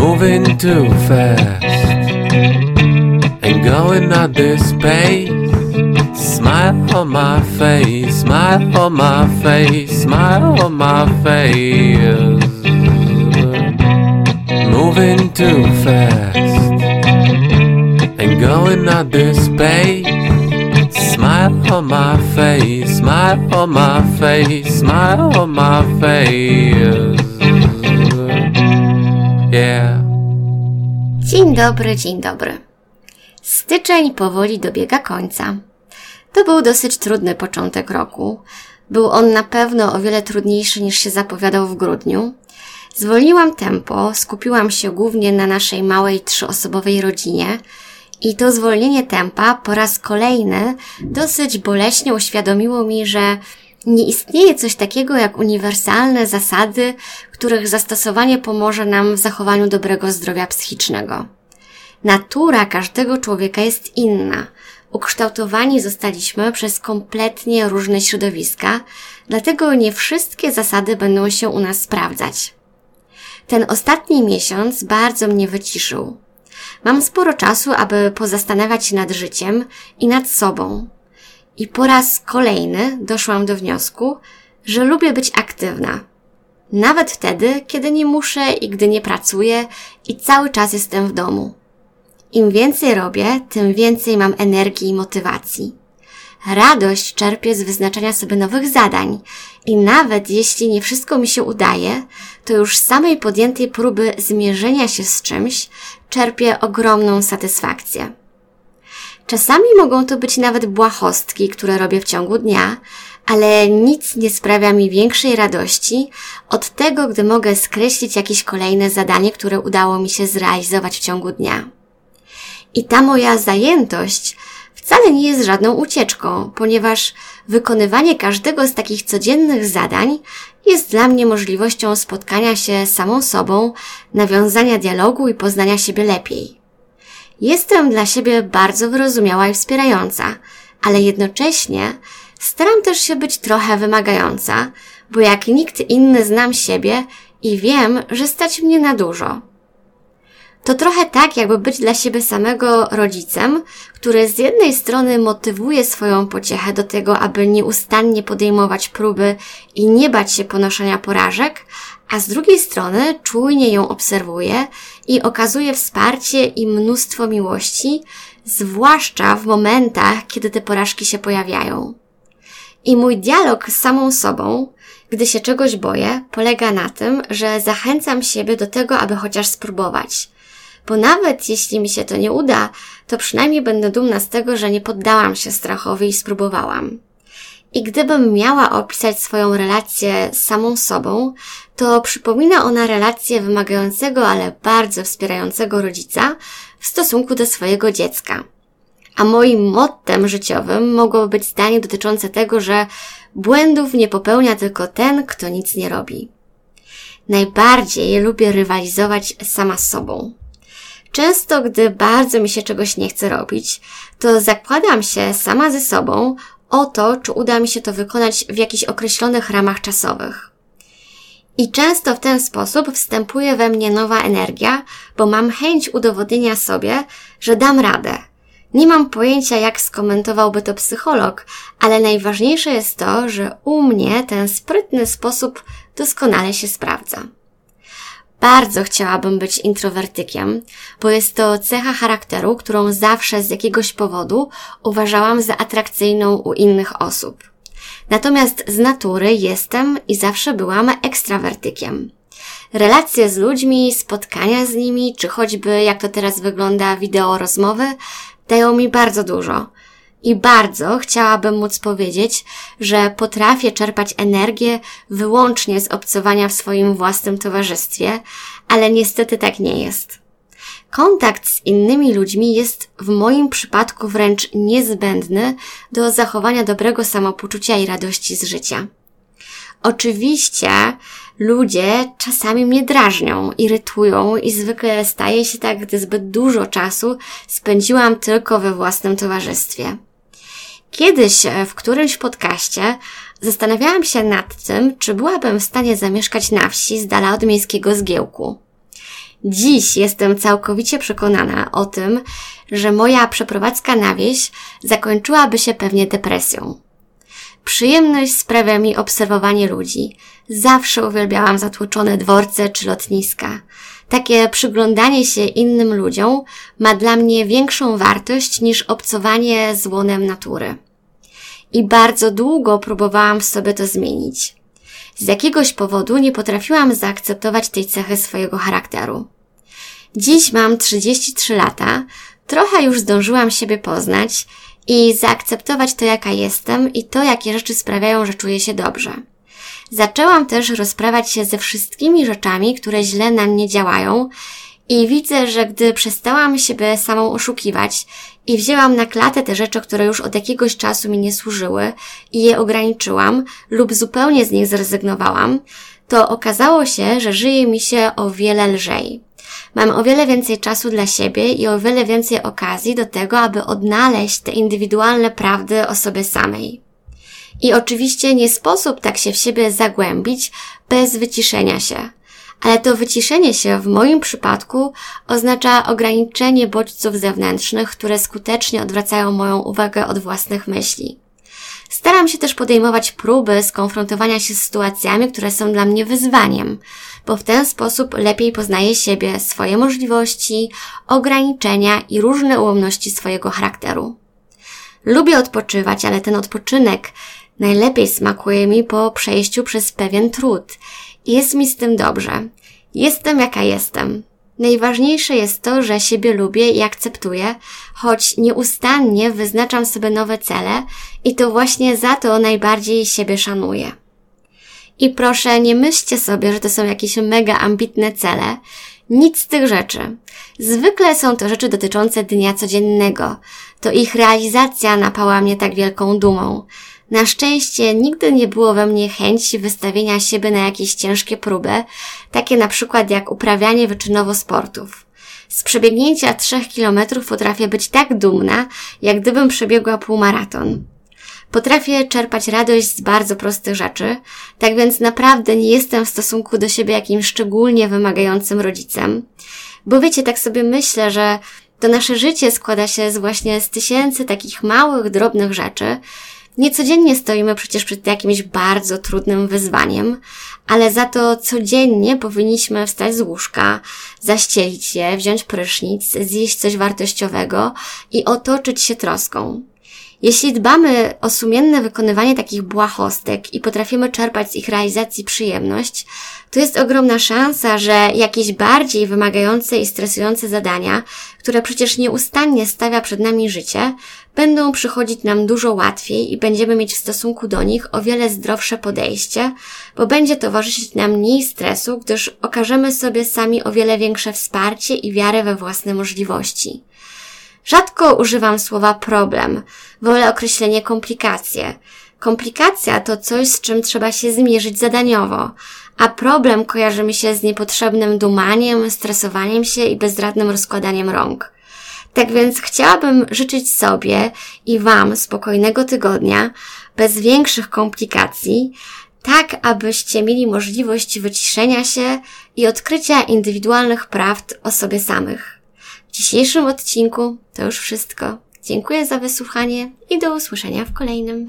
moving too fast and going at this pace. Smile on my face, smile on my face, smile on my face. Moving too fast and going at this pace. Smile on my face, smile on my face, smile on my face. Yeah. Dzień dobry, dzień dobry. Styczeń powoli dobiega końca. To był dosyć trudny początek roku. Był on na pewno o wiele trudniejszy niż się zapowiadał w grudniu. Zwolniłam tempo, skupiłam się głównie na naszej małej trzyosobowej rodzinie i to zwolnienie tempa po raz kolejny dosyć boleśnie uświadomiło mi, że nie istnieje coś takiego jak uniwersalne zasady, których zastosowanie pomoże nam w zachowaniu dobrego zdrowia psychicznego. Natura każdego człowieka jest inna. Ukształtowani zostaliśmy przez kompletnie różne środowiska, dlatego nie wszystkie zasady będą się u nas sprawdzać. Ten ostatni miesiąc bardzo mnie wyciszył. Mam sporo czasu, aby pozastanawiać się nad życiem i nad sobą. I po raz kolejny doszłam do wniosku, że lubię być aktywna. Nawet wtedy, kiedy nie muszę i gdy nie pracuję i cały czas jestem w domu. Im więcej robię, tym więcej mam energii i motywacji. Radość czerpię z wyznaczania sobie nowych zadań i nawet jeśli nie wszystko mi się udaje, to już z samej podjętej próby zmierzenia się z czymś czerpię ogromną satysfakcję. Czasami mogą to być nawet błahostki, które robię w ciągu dnia, ale nic nie sprawia mi większej radości od tego, gdy mogę skreślić jakieś kolejne zadanie, które udało mi się zrealizować w ciągu dnia. I ta moja zajętość wcale nie jest żadną ucieczką, ponieważ wykonywanie każdego z takich codziennych zadań jest dla mnie możliwością spotkania się samą sobą, nawiązania dialogu i poznania siebie lepiej. Jestem dla siebie bardzo wyrozumiała i wspierająca, ale jednocześnie staram też się być trochę wymagająca, bo jak nikt inny znam siebie i wiem, że stać mnie na dużo. To trochę tak, jakby być dla siebie samego rodzicem, który z jednej strony motywuje swoją pociechę do tego, aby nieustannie podejmować próby i nie bać się ponoszenia porażek, a z drugiej strony czujnie ją obserwuje i okazuje wsparcie i mnóstwo miłości, zwłaszcza w momentach, kiedy te porażki się pojawiają. I mój dialog z samą sobą, gdy się czegoś boję, polega na tym, że zachęcam siebie do tego, aby chociaż spróbować – bo nawet jeśli mi się to nie uda, to przynajmniej będę dumna z tego, że nie poddałam się strachowi i spróbowałam. I gdybym miała opisać swoją relację z samą sobą, to przypomina ona relację wymagającego, ale bardzo wspierającego rodzica w stosunku do swojego dziecka. A moim mottem życiowym mogłoby być zdanie dotyczące tego, że błędów nie popełnia tylko ten, kto nic nie robi. Najbardziej lubię rywalizować sama z sobą. Często, gdy bardzo mi się czegoś nie chce robić, to zakładam się sama ze sobą o to, czy uda mi się to wykonać w jakichś określonych ramach czasowych. I często w ten sposób wstępuje we mnie nowa energia, bo mam chęć udowodnienia sobie, że dam radę. Nie mam pojęcia, jak skomentowałby to psycholog, ale najważniejsze jest to, że u mnie ten sprytny sposób doskonale się sprawdza. Bardzo chciałabym być introwertykiem, bo jest to cecha charakteru, którą zawsze z jakiegoś powodu uważałam za atrakcyjną u innych osób. Natomiast z natury jestem i zawsze byłam ekstrawertykiem. Relacje z ludźmi, spotkania z nimi, czy choćby jak to teraz wygląda wideo rozmowy, dają mi bardzo dużo. I bardzo chciałabym móc powiedzieć, że potrafię czerpać energię wyłącznie z obcowania w swoim własnym towarzystwie, ale niestety tak nie jest. Kontakt z innymi ludźmi jest w moim przypadku wręcz niezbędny do zachowania dobrego samopoczucia i radości z życia. Oczywiście ludzie czasami mnie drażnią, irytują i zwykle staje się tak, gdy zbyt dużo czasu spędziłam tylko we własnym towarzystwie. Kiedyś e, w którymś podcaście zastanawiałam się nad tym, czy byłabym w stanie zamieszkać na wsi z dala od miejskiego zgiełku. Dziś jestem całkowicie przekonana o tym, że moja przeprowadzka na wieś zakończyłaby się pewnie depresją. Przyjemność sprawia mi obserwowanie ludzi. Zawsze uwielbiałam zatłoczone dworce czy lotniska. Takie przyglądanie się innym ludziom ma dla mnie większą wartość niż obcowanie z łonem natury. I bardzo długo próbowałam sobie to zmienić. Z jakiegoś powodu nie potrafiłam zaakceptować tej cechy swojego charakteru. Dziś mam 33 lata, trochę już zdążyłam siebie poznać i zaakceptować to, jaka jestem i to, jakie rzeczy sprawiają, że czuję się dobrze. Zaczęłam też rozprawiać się ze wszystkimi rzeczami, które źle na mnie działają i widzę, że gdy przestałam siebie samą oszukiwać i wzięłam na klatę te rzeczy, które już od jakiegoś czasu mi nie służyły i je ograniczyłam lub zupełnie z nich zrezygnowałam, to okazało się, że żyje mi się o wiele lżej. Mam o wiele więcej czasu dla siebie i o wiele więcej okazji do tego, aby odnaleźć te indywidualne prawdy o sobie samej. I oczywiście nie sposób tak się w siebie zagłębić bez wyciszenia się. Ale to wyciszenie się w moim przypadku oznacza ograniczenie bodźców zewnętrznych, które skutecznie odwracają moją uwagę od własnych myśli. Staram się też podejmować próby skonfrontowania się z sytuacjami, które są dla mnie wyzwaniem, bo w ten sposób lepiej poznaję siebie, swoje możliwości, ograniczenia i różne ułomności swojego charakteru. Lubię odpoczywać, ale ten odpoczynek najlepiej smakuje mi po przejściu przez pewien trud. Jest mi z tym dobrze. Jestem jaka jestem. Najważniejsze jest to, że siebie lubię i akceptuję, choć nieustannie wyznaczam sobie nowe cele i to właśnie za to najbardziej siebie szanuję. I proszę, nie myślcie sobie, że to są jakieś mega ambitne cele. Nic z tych rzeczy. Zwykle są to rzeczy dotyczące dnia codziennego. To ich realizacja napała mnie tak wielką dumą. Na szczęście nigdy nie było we mnie chęci wystawienia siebie na jakieś ciężkie próby, takie na przykład jak uprawianie wyczynowo sportów. Z przebiegnięcia trzech kilometrów potrafię być tak dumna, jak gdybym przebiegła półmaraton. Potrafię czerpać radość z bardzo prostych rzeczy, tak więc naprawdę nie jestem w stosunku do siebie jakimś szczególnie wymagającym rodzicem. Bo wiecie, tak sobie myślę, że to nasze życie składa się z właśnie z tysięcy takich małych, drobnych rzeczy, Niecodziennie stoimy przecież przed jakimś bardzo trudnym wyzwaniem, ale za to codziennie powinniśmy wstać z łóżka, zaścielić się, wziąć prysznic, zjeść coś wartościowego i otoczyć się troską. Jeśli dbamy o sumienne wykonywanie takich błahostek i potrafimy czerpać z ich realizacji przyjemność, to jest ogromna szansa, że jakieś bardziej wymagające i stresujące zadania, które przecież nieustannie stawia przed nami życie, będą przychodzić nam dużo łatwiej i będziemy mieć w stosunku do nich o wiele zdrowsze podejście, bo będzie towarzyszyć nam mniej stresu, gdyż okażemy sobie sami o wiele większe wsparcie i wiarę we własne możliwości. Rzadko używam słowa problem, wolę określenie komplikacje. Komplikacja to coś, z czym trzeba się zmierzyć zadaniowo, a problem kojarzy mi się z niepotrzebnym dumaniem, stresowaniem się i bezradnym rozkładaniem rąk. Tak więc chciałabym życzyć sobie i Wam spokojnego tygodnia, bez większych komplikacji, tak abyście mieli możliwość wyciszenia się i odkrycia indywidualnych prawd o sobie samych. Dzisiejszym odcinku to już wszystko. Dziękuję za wysłuchanie i do usłyszenia w kolejnym.